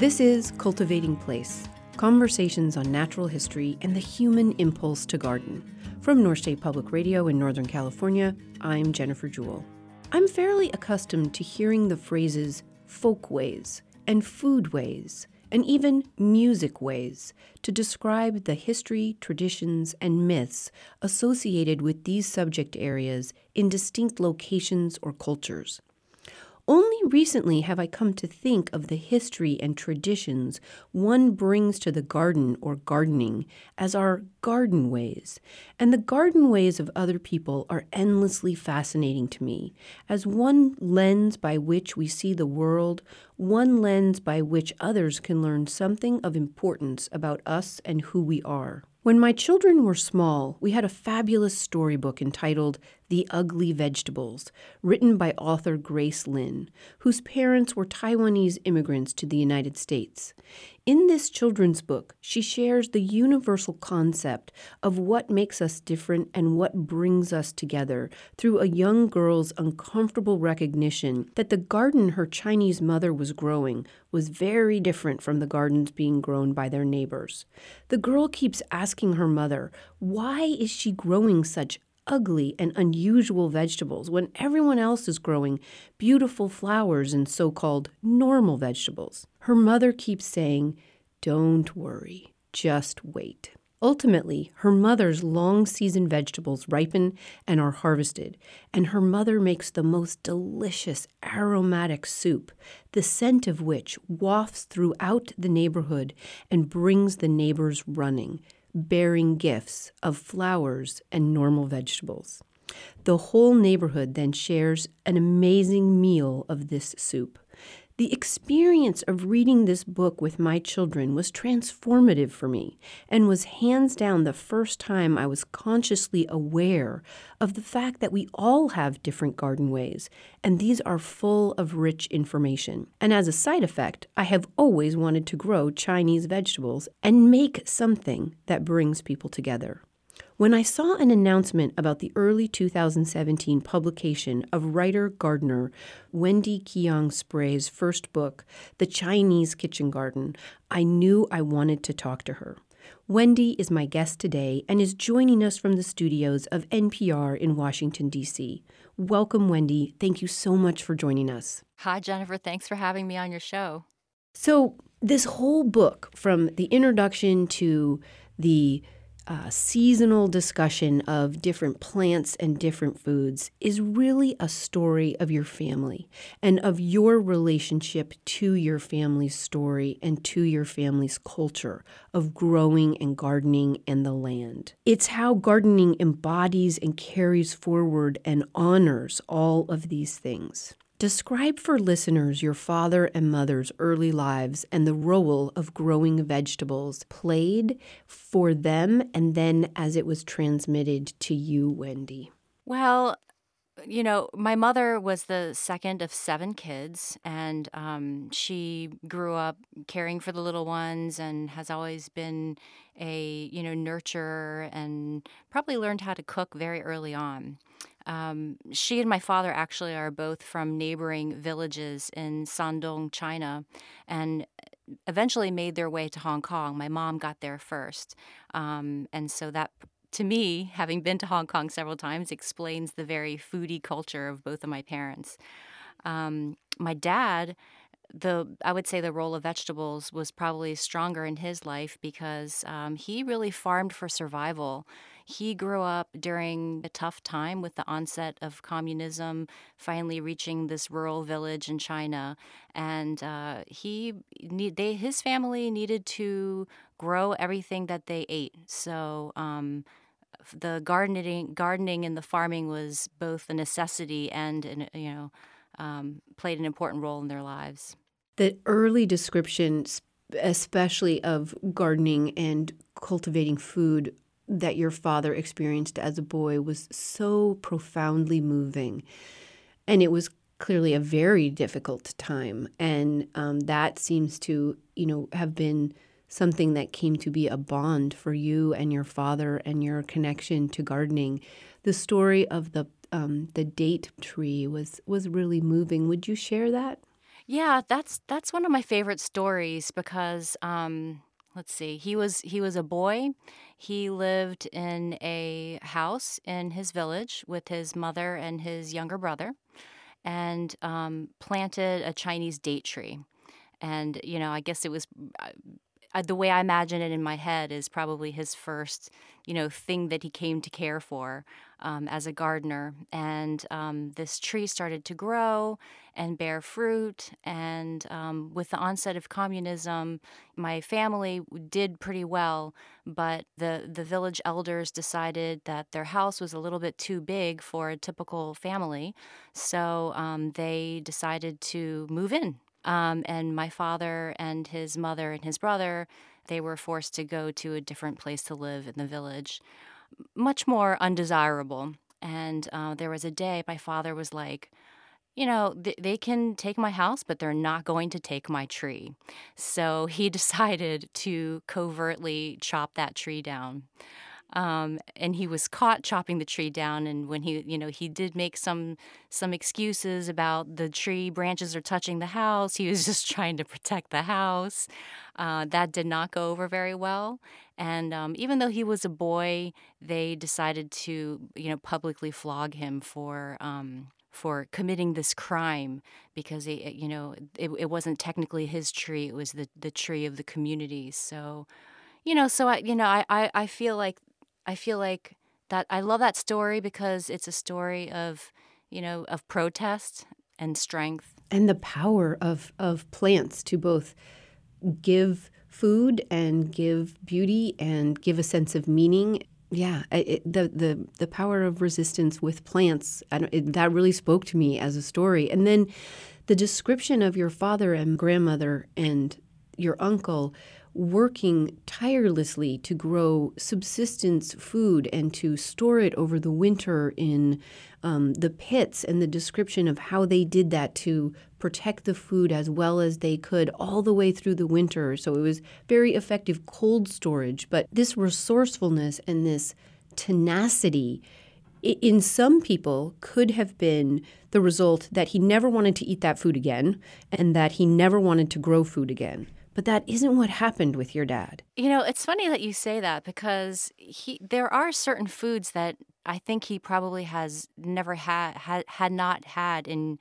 This is Cultivating Place conversations on natural history and the human impulse to garden. From North State Public Radio in Northern California, I'm Jennifer Jewell. I'm fairly accustomed to hearing the phrases folkways and foodways and even music ways to describe the history, traditions, and myths associated with these subject areas in distinct locations or cultures. Only recently have I come to think of the history and traditions one brings to the garden or gardening as our garden ways, and the garden ways of other people are endlessly fascinating to me as one lens by which we see the world, one lens by which others can learn something of importance about us and who we are. When my children were small, we had a fabulous storybook entitled The Ugly Vegetables, written by author Grace Lin, whose parents were Taiwanese immigrants to the United States. In this children's book, she shares the universal concept of what makes us different and what brings us together through a young girl's uncomfortable recognition that the garden her Chinese mother was growing was very different from the gardens being grown by their neighbors. The girl keeps asking her mother, why is she growing such ugly and unusual vegetables when everyone else is growing beautiful flowers and so called normal vegetables. Her mother keeps saying, Don't worry, just wait. Ultimately, her mother's long season vegetables ripen and are harvested, and her mother makes the most delicious aromatic soup, the scent of which wafts throughout the neighborhood and brings the neighbors running bearing gifts of flowers and normal vegetables. The whole neighborhood then shares an amazing meal of this soup. The experience of reading this book with my children was transformative for me and was hands down the first time I was consciously aware of the fact that we all have different garden ways, and these are full of rich information. And as a side effect, I have always wanted to grow Chinese vegetables and make something that brings people together. When I saw an announcement about the early 2017 publication of writer gardener Wendy Kiang Spray's first book, The Chinese Kitchen Garden, I knew I wanted to talk to her. Wendy is my guest today and is joining us from the studios of NPR in Washington, D.C. Welcome, Wendy. Thank you so much for joining us. Hi, Jennifer. Thanks for having me on your show. So, this whole book, from the introduction to the uh, seasonal discussion of different plants and different foods is really a story of your family and of your relationship to your family's story and to your family's culture of growing and gardening and the land. It's how gardening embodies and carries forward and honors all of these things. Describe for listeners your father and mother's early lives and the role of growing vegetables played for them and then as it was transmitted to you, Wendy. Well, you know, my mother was the second of seven kids, and um, she grew up caring for the little ones and has always been a, you know, nurturer and probably learned how to cook very early on. Um, she and my father actually are both from neighboring villages in Shandong, China, and eventually made their way to Hong Kong. My mom got there first. Um, and so that, to me, having been to Hong Kong several times, explains the very foodie culture of both of my parents. Um, my dad the I would say the role of vegetables was probably stronger in his life because um, he really farmed for survival. He grew up during a tough time with the onset of communism, finally reaching this rural village in China, and uh, he need they his family needed to grow everything that they ate. So. Um, the gardening, gardening, and the farming was both a necessity and, an, you know, um, played an important role in their lives. The early descriptions, especially of gardening and cultivating food that your father experienced as a boy, was so profoundly moving. And it was clearly a very difficult time. And um, that seems to, you know, have been something that came to be a bond for you and your father and your connection to gardening. The story of the um, the date tree was was really moving. Would you share that? Yeah, that's that's one of my favorite stories because um, let's see, he was he was a boy. He lived in a house in his village with his mother and his younger brother, and um, planted a Chinese date tree. And you know, I guess it was the way I imagine it in my head is probably his first, you know, thing that he came to care for um, as a gardener. And um, this tree started to grow and bear fruit. And um, with the onset of communism, my family did pretty well, but the the village elders decided that their house was a little bit too big for a typical family, so um, they decided to move in um, and my father and his mother and his brother, they were forced to go to a different place to live in the village, much more undesirable. And uh, there was a day my father was like, you know, th- they can take my house, but they're not going to take my tree. So he decided to covertly chop that tree down. Um, and he was caught chopping the tree down. And when he, you know, he did make some some excuses about the tree branches are touching the house. He was just trying to protect the house. Uh, that did not go over very well. And um, even though he was a boy, they decided to, you know, publicly flog him for. Um, for committing this crime because you know it, it wasn't technically his tree it was the, the tree of the community so you know so i you know I i feel like I feel like that I love that story because it's a story of, you know, of protest and strength and the power of of plants to both give food and give beauty and give a sense of meaning. Yeah, it, the the the power of resistance with plants it, that really spoke to me as a story. And then the description of your father and grandmother and your uncle working tirelessly to grow subsistence food and to store it over the winter in um, the pits, and the description of how they did that to protect the food as well as they could all the way through the winter. So it was very effective cold storage. But this resourcefulness and this tenacity in some people could have been the result that he never wanted to eat that food again and that he never wanted to grow food again. But that isn't what happened with your dad. You know, it's funny that you say that because he there are certain foods that I think he probably has never had had, had not had in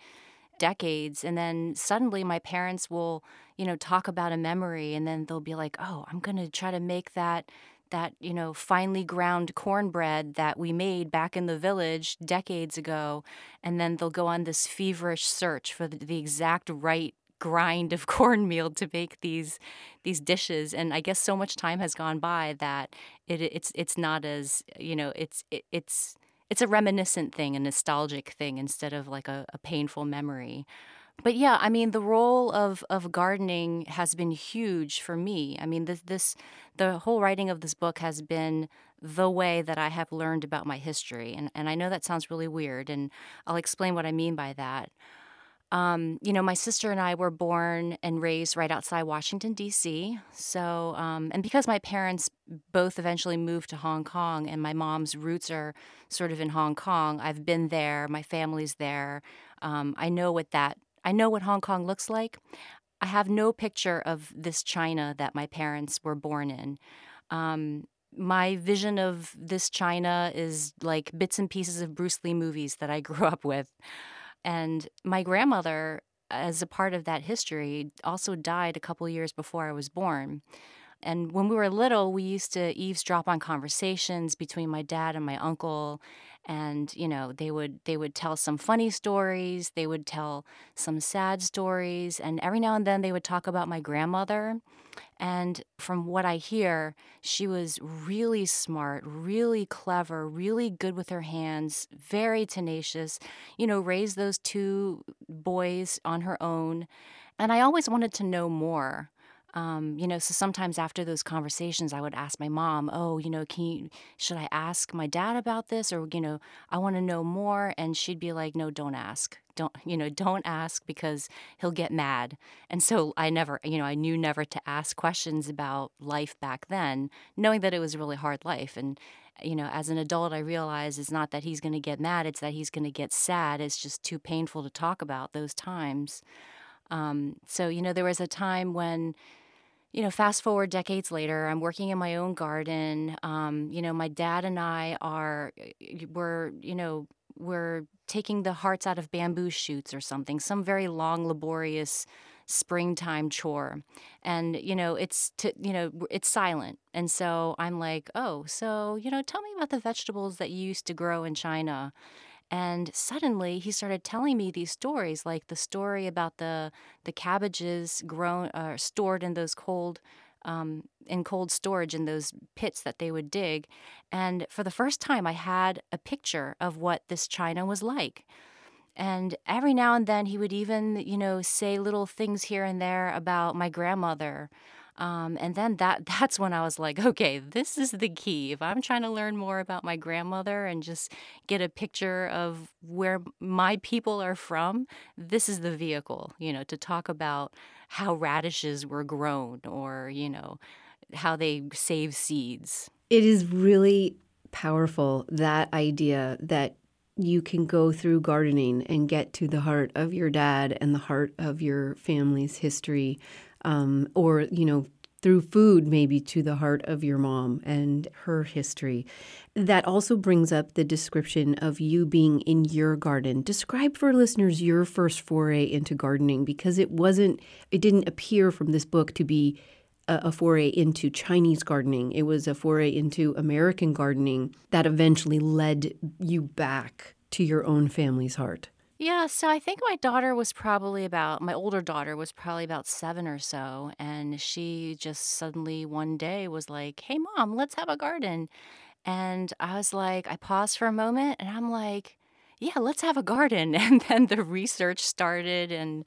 decades and then suddenly my parents will, you know, talk about a memory and then they'll be like, "Oh, I'm going to try to make that that you know finely ground cornbread that we made back in the village decades ago and then they'll go on this feverish search for the, the exact right grind of cornmeal to make these these dishes and i guess so much time has gone by that it, it's it's not as you know it's it, it's it's a reminiscent thing a nostalgic thing instead of like a, a painful memory. But yeah i mean the role of of gardening has been huge for me. I mean this this the whole writing of this book has been the way that i have learned about my history and and i know that sounds really weird and i'll explain what i mean by that um, you know, my sister and I were born and raised right outside Washington, D.C. So, um, and because my parents both eventually moved to Hong Kong and my mom's roots are sort of in Hong Kong, I've been there, my family's there. Um, I know what that, I know what Hong Kong looks like. I have no picture of this China that my parents were born in. Um, my vision of this China is like bits and pieces of Bruce Lee movies that I grew up with. And my grandmother, as a part of that history, also died a couple years before I was born. And when we were little, we used to eavesdrop on conversations between my dad and my uncle and you know they would they would tell some funny stories they would tell some sad stories and every now and then they would talk about my grandmother and from what i hear she was really smart really clever really good with her hands very tenacious you know raised those two boys on her own and i always wanted to know more um, you know, so sometimes after those conversations, I would ask my mom, "Oh, you know, can you, should I ask my dad about this, or you know, I want to know more?" And she'd be like, "No, don't ask. Don't you know? Don't ask because he'll get mad." And so I never, you know, I knew never to ask questions about life back then, knowing that it was a really hard life. And you know, as an adult, I realize it's not that he's going to get mad; it's that he's going to get sad. It's just too painful to talk about those times. Um, so, you know, there was a time when, you know, fast forward decades later, I'm working in my own garden. Um, you know, my dad and I are, we're, you know, we're taking the hearts out of bamboo shoots or something, some very long, laborious springtime chore. And, you know, it's to, you know, it's silent. And so I'm like, "Oh, so, you know, tell me about the vegetables that you used to grow in China." And suddenly he started telling me these stories, like the story about the the cabbages grown uh, stored in those cold um, in cold storage in those pits that they would dig. And for the first time, I had a picture of what this China was like. And every now and then, he would even, you know, say little things here and there about my grandmother. Um, and then that that's when I was like, okay, this is the key. If I'm trying to learn more about my grandmother and just get a picture of where my people are from, this is the vehicle, you know, to talk about how radishes were grown or, you know, how they save seeds. It is really powerful that idea that you can go through gardening and get to the heart of your dad and the heart of your family's history, um, or, you know, through food, maybe to the heart of your mom and her history. That also brings up the description of you being in your garden. Describe for listeners your first foray into gardening because it wasn't, it didn't appear from this book to be a, foray into Chinese gardening. It was a foray into American gardening that eventually led you back to your own family's heart. Yeah, so I think my daughter was probably about, my older daughter was probably about seven or so. And she just suddenly one day was like, hey, mom, let's have a garden. And I was like, I paused for a moment and I'm like, yeah, let's have a garden. And then the research started and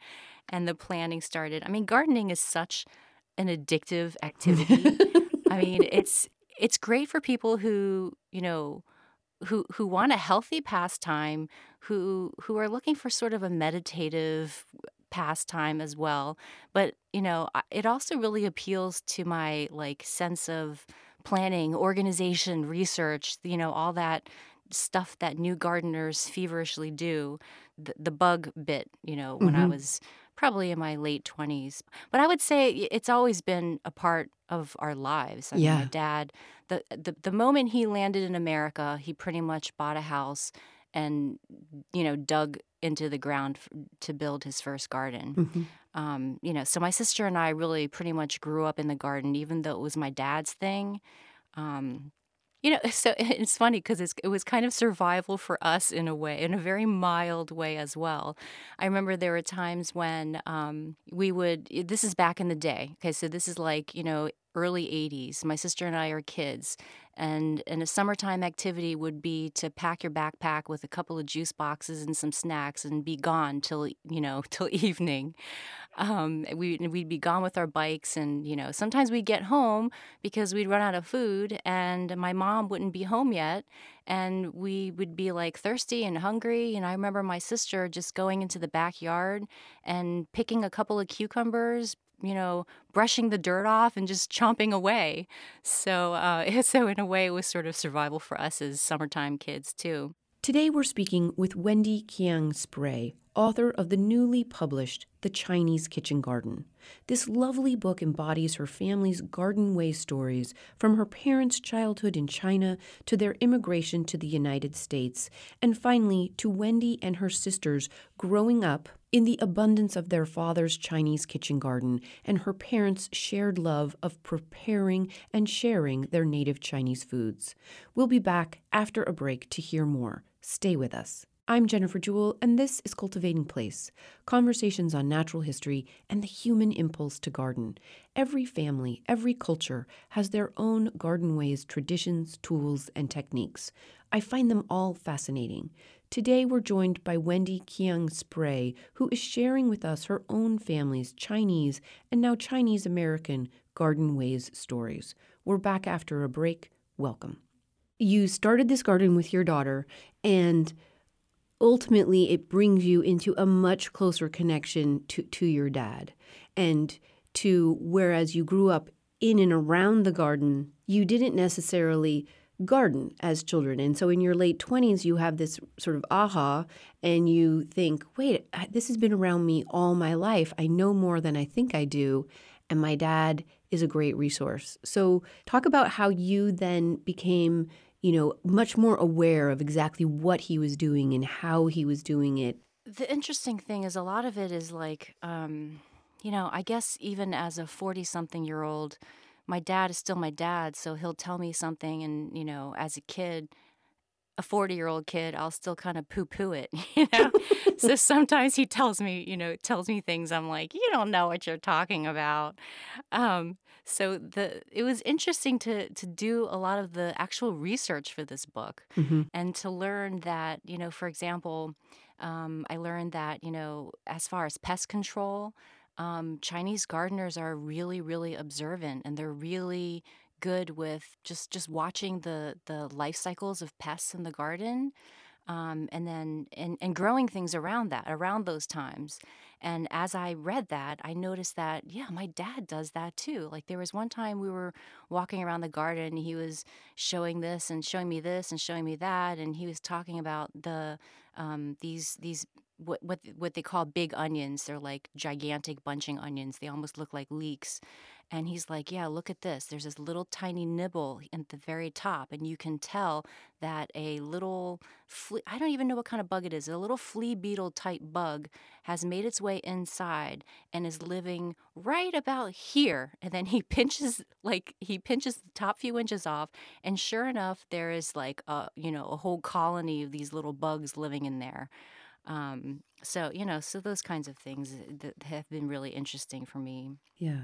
and the planning started. I mean, gardening is such an addictive activity. I mean, it's it's great for people who, you know, who who want a healthy pastime, who who are looking for sort of a meditative pastime as well. But, you know, it also really appeals to my like sense of planning, organization, research, you know, all that stuff that new gardeners feverishly do. The, the bug bit, you know, when mm-hmm. I was probably in my late 20s. But I would say it's always been a part of our lives. I yeah. Mean, my dad, the, the the moment he landed in America, he pretty much bought a house and you know dug into the ground to build his first garden. Mm-hmm. Um, you know, so my sister and I really pretty much grew up in the garden, even though it was my dad's thing. Um, you know, so it's funny because it was kind of survival for us in a way, in a very mild way as well. I remember there were times when um, we would, this is back in the day. Okay, so this is like, you know, early 80s. My sister and I are kids. And, and a summertime activity would be to pack your backpack with a couple of juice boxes and some snacks and be gone till, you know, till evening. Um, we, we'd be gone with our bikes. And, you know, sometimes we'd get home because we'd run out of food and my mom wouldn't be home yet. And we would be like thirsty and hungry. And I remember my sister just going into the backyard and picking a couple of cucumbers, you know, brushing the dirt off and just chomping away. So, uh, so in a way, it was sort of survival for us as summertime kids too. Today, we're speaking with Wendy Kiang Spray, author of the newly published The Chinese Kitchen Garden. This lovely book embodies her family's garden way stories from her parents' childhood in China to their immigration to the United States, and finally to Wendy and her sisters growing up in the abundance of their father's Chinese kitchen garden and her parents' shared love of preparing and sharing their native Chinese foods. We'll be back after a break to hear more. Stay with us. I'm Jennifer Jewell, and this is Cultivating Place conversations on natural history and the human impulse to garden. Every family, every culture has their own garden ways, traditions, tools, and techniques. I find them all fascinating. Today, we're joined by Wendy Kiang Spray, who is sharing with us her own family's Chinese and now Chinese American garden ways stories. We're back after a break. Welcome. You started this garden with your daughter, and ultimately it brings you into a much closer connection to, to your dad. And to whereas you grew up in and around the garden, you didn't necessarily garden as children. And so in your late 20s, you have this sort of aha, and you think, wait, this has been around me all my life. I know more than I think I do. And my dad is a great resource. So, talk about how you then became, you know, much more aware of exactly what he was doing and how he was doing it. The interesting thing is, a lot of it is like, um, you know, I guess even as a 40 something year old, my dad is still my dad, so he'll tell me something, and you know, as a kid, a 40 year old kid, I'll still kind of poo poo it, you know? so sometimes he tells me, you know, tells me things I'm like, you don't know what you're talking about. Um, so the it was interesting to to do a lot of the actual research for this book mm-hmm. and to learn that, you know, for example, um, I learned that, you know, as far as pest control, um, Chinese gardeners are really, really observant and they're really good with just just watching the the life cycles of pests in the garden. Um, and then and, and growing things around that around those times and as i read that i noticed that yeah my dad does that too like there was one time we were walking around the garden he was showing this and showing me this and showing me that and he was talking about the um, these these what what what they call big onions. They're like gigantic bunching onions. They almost look like leeks. And he's like, "Yeah, look at this. There's this little tiny nibble at the very top, and you can tell that a little flea, I don't even know what kind of bug it is. A little flea beetle type bug has made its way inside and is living right about here. And then he pinches like he pinches the top few inches off, and sure enough, there is like a you know a whole colony of these little bugs living in there." Um, so you know, so those kinds of things uh, that have been really interesting for me. Yeah,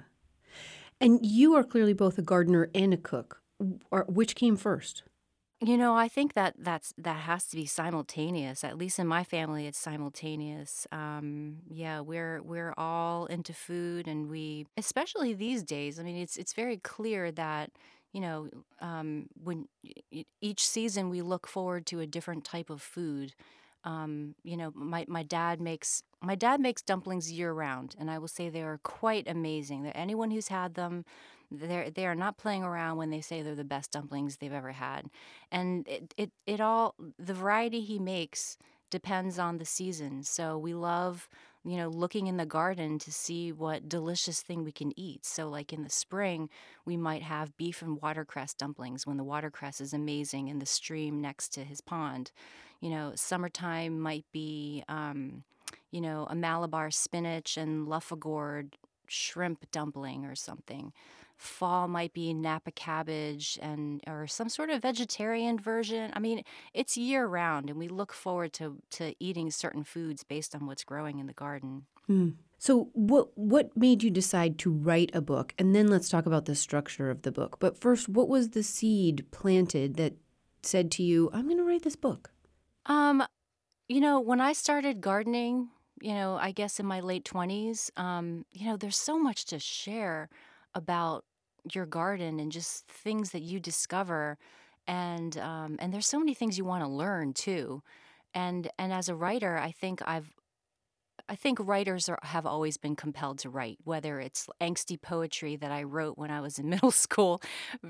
and you are clearly both a gardener and a cook. Which came first? You know, I think that that's that has to be simultaneous. At least in my family, it's simultaneous. Um, yeah, we're we're all into food, and we, especially these days. I mean, it's it's very clear that you know um, when each season we look forward to a different type of food. Um, you know, my, my dad makes my dad makes dumplings year round, and I will say they are quite amazing. That anyone who's had them, they're they are not playing around when they say they're the best dumplings they've ever had. And it it, it all the variety he makes depends on the season. So we love you know, looking in the garden to see what delicious thing we can eat. So, like in the spring, we might have beef and watercress dumplings when the watercress is amazing in the stream next to his pond. You know, summertime might be, um, you know, a Malabar spinach and Luffa gourd shrimp dumpling or something. Fall might be Napa cabbage and or some sort of vegetarian version. I mean, it's year round, and we look forward to to eating certain foods based on what's growing in the garden. Mm. So, what what made you decide to write a book? And then let's talk about the structure of the book. But first, what was the seed planted that said to you, "I'm going to write this book"? Um, you know, when I started gardening, you know, I guess in my late 20s, um, you know, there's so much to share about your garden and just things that you discover and um, and there's so many things you want to learn too. And and as a writer i think i've i think writers are, have always been compelled to write whether it's angsty poetry that i wrote when i was in middle school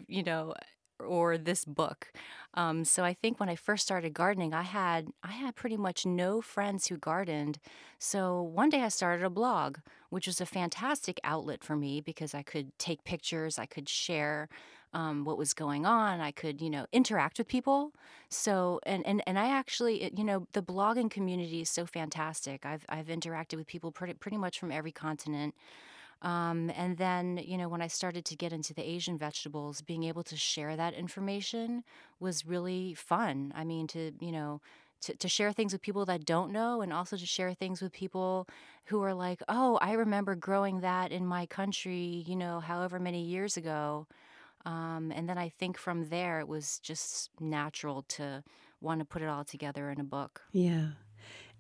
you know or this book. Um, so I think when I first started gardening, I had I had pretty much no friends who gardened. So one day I started a blog, which was a fantastic outlet for me because I could take pictures, I could share um, what was going on, I could you know interact with people. So and and and I actually you know the blogging community is so fantastic. I've I've interacted with people pretty pretty much from every continent. Um, and then, you know, when I started to get into the Asian vegetables, being able to share that information was really fun. I mean, to, you know, to, to share things with people that don't know and also to share things with people who are like, oh, I remember growing that in my country, you know, however many years ago. Um, and then I think from there, it was just natural to want to put it all together in a book. Yeah.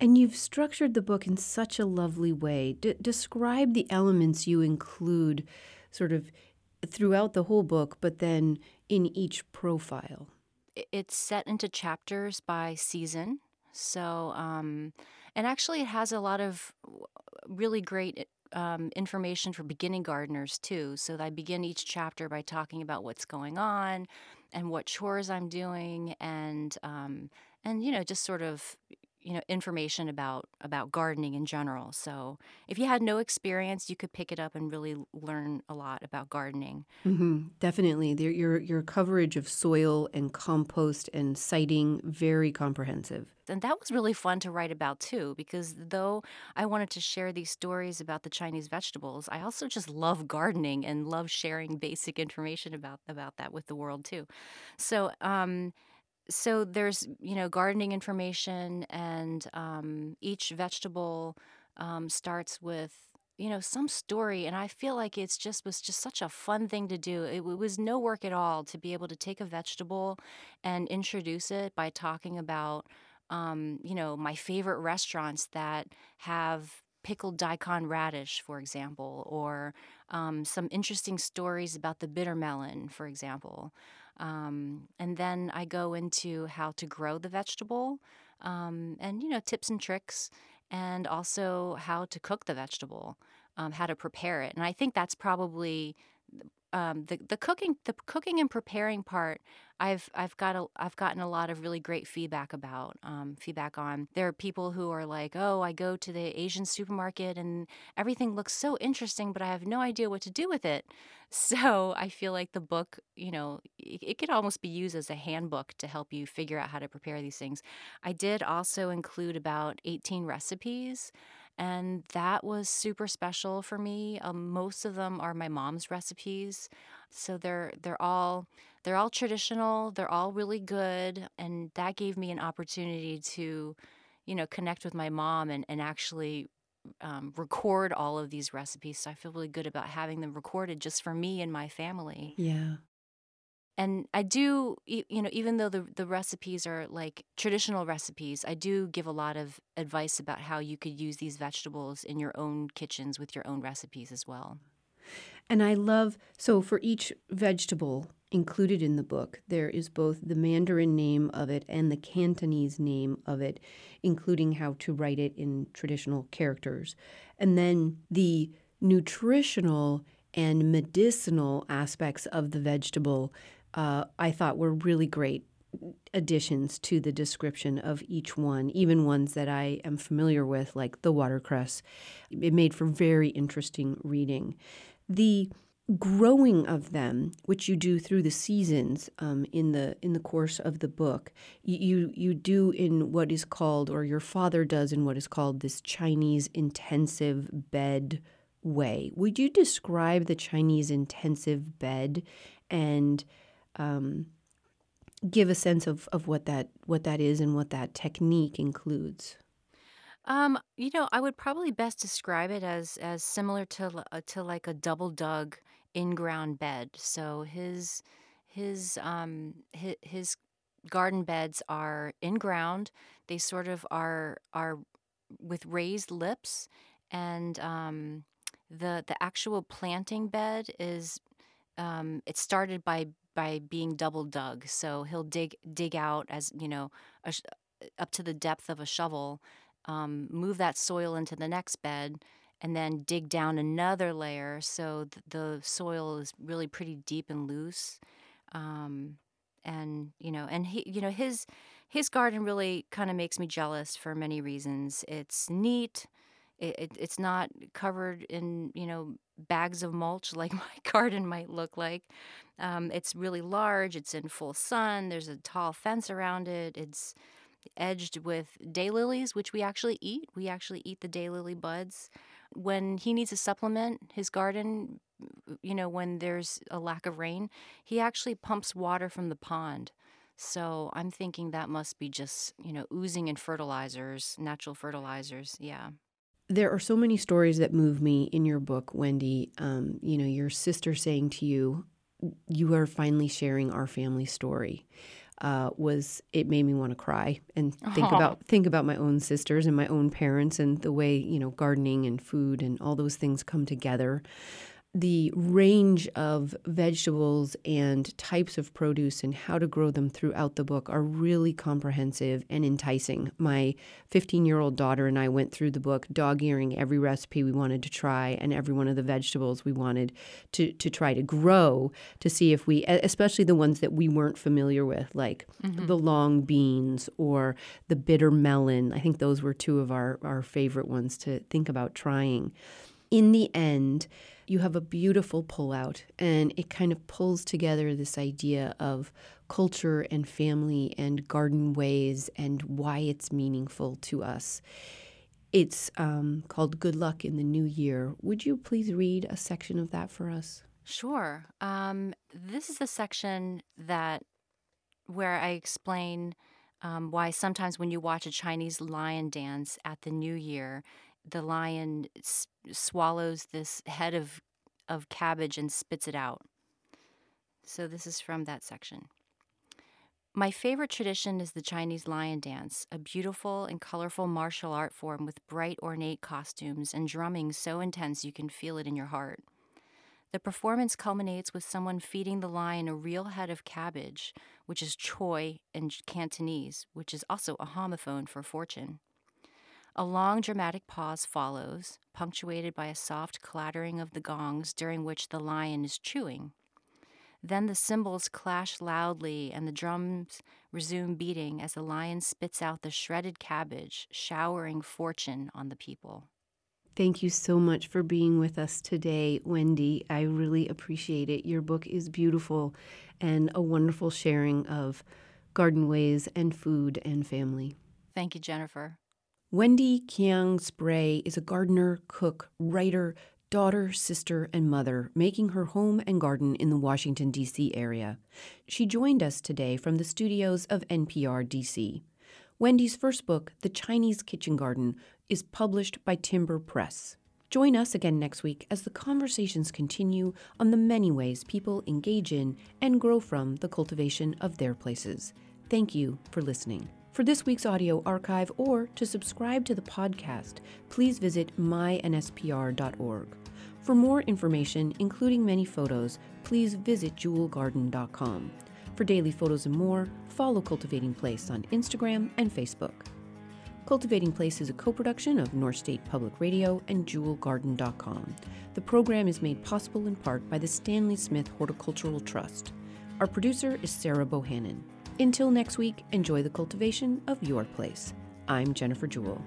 And you've structured the book in such a lovely way. D- describe the elements you include sort of throughout the whole book, but then in each profile. It's set into chapters by season. So, um, and actually, it has a lot of really great um, information for beginning gardeners too. So I begin each chapter by talking about what's going on, and what chores I'm doing, and um, and you know just sort of you know information about about gardening in general. So if you had no experience, you could pick it up and really learn a lot about gardening. Mm-hmm. Definitely, there, your your coverage of soil and compost and siting very comprehensive. And that was really fun to write about too, because though I wanted to share these stories about the Chinese vegetables, I also just love gardening and love sharing basic information about about that with the world too. So. Um, so there's you know gardening information and um, each vegetable um, starts with you know some story and i feel like it's just was just such a fun thing to do it, it was no work at all to be able to take a vegetable and introduce it by talking about um, you know my favorite restaurants that have pickled daikon radish, for example, or um, some interesting stories about the bitter melon, for example. Um, and then I go into how to grow the vegetable um, and, you know, tips and tricks, and also how to cook the vegetable, um, how to prepare it. And I think that's probably um, the the cooking the cooking and preparing part I've I've got a I've gotten a lot of really great feedback about um, feedback on. There are people who are like, oh, I go to the Asian supermarket and everything looks so interesting, but I have no idea what to do with it. So I feel like the book, you know, it, it could almost be used as a handbook to help you figure out how to prepare these things. I did also include about 18 recipes and that was super special for me. Um, most of them are my mom's recipes, so they're they're all they're all traditional. They're all really good, and that gave me an opportunity to, you know, connect with my mom and and actually um, record all of these recipes. So I feel really good about having them recorded just for me and my family. Yeah and I do, you know, even though the the recipes are like traditional recipes, I do give a lot of advice about how you could use these vegetables in your own kitchens with your own recipes as well. And I love so for each vegetable included in the book, there is both the Mandarin name of it and the Cantonese name of it, including how to write it in traditional characters. And then the nutritional and medicinal aspects of the vegetable uh, I thought were really great additions to the description of each one, even ones that I am familiar with, like the watercress. It made for very interesting reading. The growing of them, which you do through the seasons um, in the in the course of the book, you you do in what is called, or your father does in what is called this Chinese intensive bed way. Would you describe the Chinese intensive bed and um, give a sense of, of what that what that is and what that technique includes? Um, you know, I would probably best describe it as as similar to uh, to like a double dug in ground bed. So his his um his, his garden beds are in ground. They sort of are are with raised lips, and um, the the actual planting bed is um, it started by by being double dug. So he'll dig dig out as you know sh- up to the depth of a shovel, um, move that soil into the next bed, and then dig down another layer so th- the soil is really pretty deep and loose. Um, and you know, and he, you know, his his garden really kind of makes me jealous for many reasons. It's neat. It, it, it's not covered in you know bags of mulch like my garden might look like. Um, it's really large. It's in full sun. There's a tall fence around it. It's edged with daylilies, which we actually eat. We actually eat the daylily buds. When he needs a supplement, his garden, you know, when there's a lack of rain, he actually pumps water from the pond. So I'm thinking that must be just, you know, oozing in fertilizers, natural fertilizers. Yeah there are so many stories that move me in your book, Wendy. Um, you know, your sister saying to you, "You are finally sharing our family story." Uh, was it made me want to cry and think Aww. about think about my own sisters and my own parents and the way you know gardening and food and all those things come together. The range of vegetables and types of produce and how to grow them throughout the book are really comprehensive and enticing. My 15 year old daughter and I went through the book, dog earing every recipe we wanted to try and every one of the vegetables we wanted to, to try to grow to see if we, especially the ones that we weren't familiar with, like mm-hmm. the long beans or the bitter melon. I think those were two of our, our favorite ones to think about trying. In the end, you have a beautiful pullout, and it kind of pulls together this idea of culture and family and garden ways and why it's meaningful to us. It's um, called Good Luck in the New Year. Would you please read a section of that for us? Sure. Um, this is the section that where I explain um, why sometimes when you watch a Chinese lion dance at the New Year, the lion s- swallows this head of of cabbage and spits it out. So this is from that section. My favorite tradition is the Chinese lion dance, a beautiful and colorful martial art form with bright ornate costumes and drumming so intense you can feel it in your heart. The performance culminates with someone feeding the lion a real head of cabbage, which is choy in Cantonese, which is also a homophone for fortune. A long dramatic pause follows, punctuated by a soft clattering of the gongs during which the lion is chewing. Then the cymbals clash loudly and the drums resume beating as the lion spits out the shredded cabbage, showering fortune on the people. Thank you so much for being with us today, Wendy. I really appreciate it. Your book is beautiful and a wonderful sharing of garden ways and food and family. Thank you, Jennifer. Wendy Kiang Spray is a gardener, cook, writer, daughter, sister, and mother, making her home and garden in the Washington, D.C. area. She joined us today from the studios of NPR DC. Wendy's first book, The Chinese Kitchen Garden, is published by Timber Press. Join us again next week as the conversations continue on the many ways people engage in and grow from the cultivation of their places. Thank you for listening. For this week's audio archive or to subscribe to the podcast, please visit mynspr.org. For more information, including many photos, please visit jewelgarden.com. For daily photos and more, follow Cultivating Place on Instagram and Facebook. Cultivating Place is a co production of North State Public Radio and jewelgarden.com. The program is made possible in part by the Stanley Smith Horticultural Trust. Our producer is Sarah Bohannon. Until next week, enjoy the cultivation of your place. I'm Jennifer Jewell.